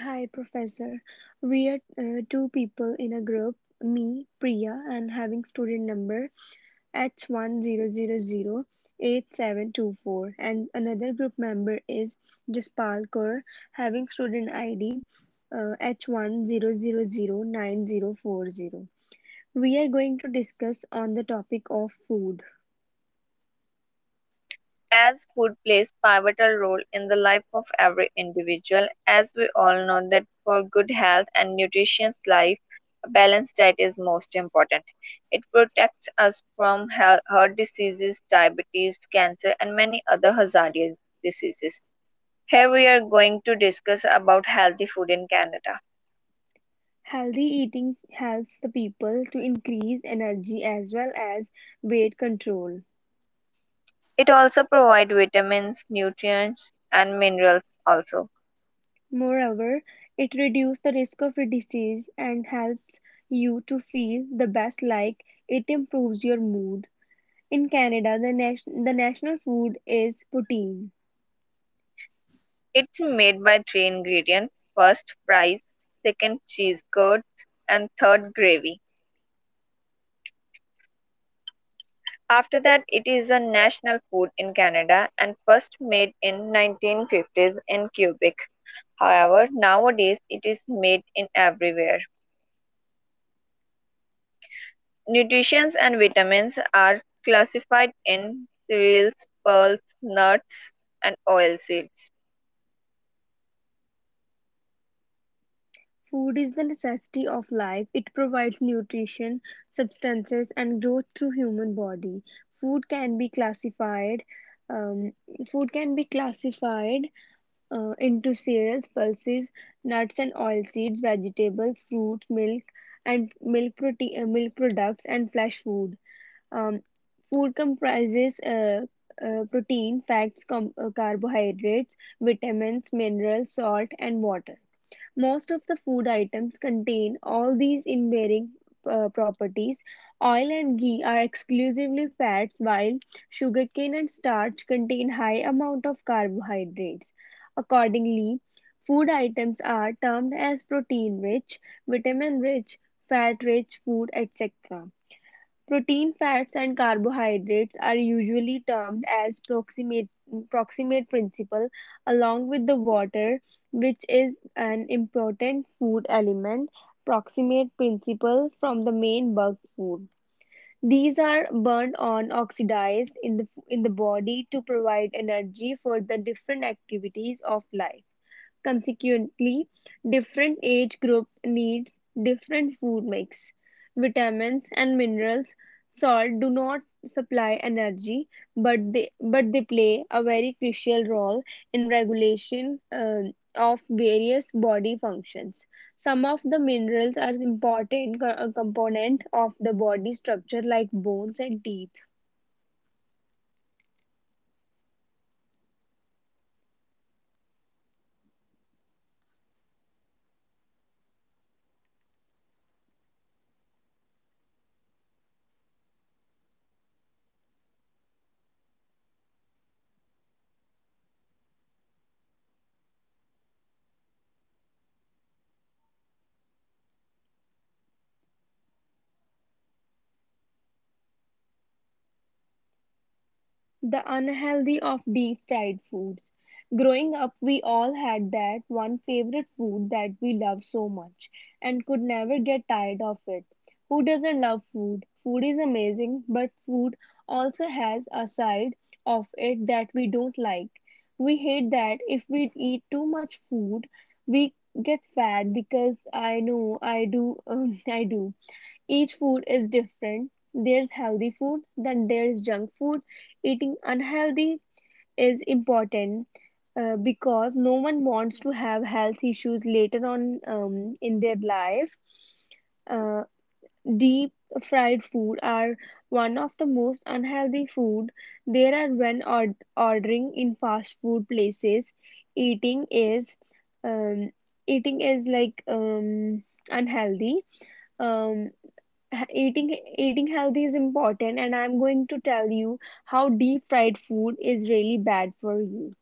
Hi, Professor. We are uh, two people in a group, me, Priya, and having student number H10008724, and another group member is Jaspal Kaur, having student ID uh, H10009040. We are going to discuss on the topic of food. As food plays pivotal role in the life of every individual, as we all know that for good health and nutritious life, a balanced diet is most important. It protects us from heart diseases, diabetes, cancer, and many other hazardous diseases. Here we are going to discuss about healthy food in Canada. Healthy eating helps the people to increase energy as well as weight control. It also provides vitamins, nutrients, and minerals also. Moreover, it reduces the risk of disease and helps you to feel the best like it improves your mood. In Canada, the, nation, the national food is poutine. It's made by three ingredients. First, fries, second, cheese curds, and third, gravy. After that, it is a national food in Canada and first made in 1950s in Quebec. However, nowadays it is made in everywhere. Nutrients and vitamins are classified in cereals, pulses, nuts, and oil seeds. Food is the necessity of life. It provides nutrition, substances, and growth through human body. Food can be classified. Um, food can be classified uh, into cereals, pulses, nuts and oilseeds, vegetables, fruit, milk, and milk protein, uh, milk products, and flesh food. Um, food comprises uh, uh, protein, fats, com- uh, carbohydrates, vitamins, minerals, salt, and water. Most of the food items contain all these in varying uh, properties. Oil and ghee are exclusively fats, while sugarcane and starch contain high amount of carbohydrates. Accordingly, food items are termed as protein-rich, vitamin-rich, fat-rich food, etc. Protein, fats, and carbohydrates are usually termed as proximate, proximate principle, along with the water, which is an important food element, proximate principle from the main bulk food. These are burned on oxidized in the in the body to provide energy for the different activities of life. Consequently, different age group needs different food mix. Vitamins and minerals, salt do not supply energy, but they but they play a very crucial role in regulation uh, of various body functions. Some of the minerals are important co- component of the body structure like bones and teeth. The unhealthy of deep fried foods. Growing up, we all had that one favorite food that we love so much and could never get tired of it. Who doesn't love food? Food is amazing, but food also has a side of it that we don't like. We hate that if we eat too much food, we get fat because I know I do, um, I do. Each food is different. There's healthy food, then there's junk food. Eating unhealthy is important uh, because no one wants to have health issues later on um, in their life. Uh, deep fried food are one of the most unhealthy food there are when ord- ordering in fast food places. Eating is um, eating is like um, unhealthy. Um, eating eating healthy is important and i'm going to tell you how deep fried food is really bad for you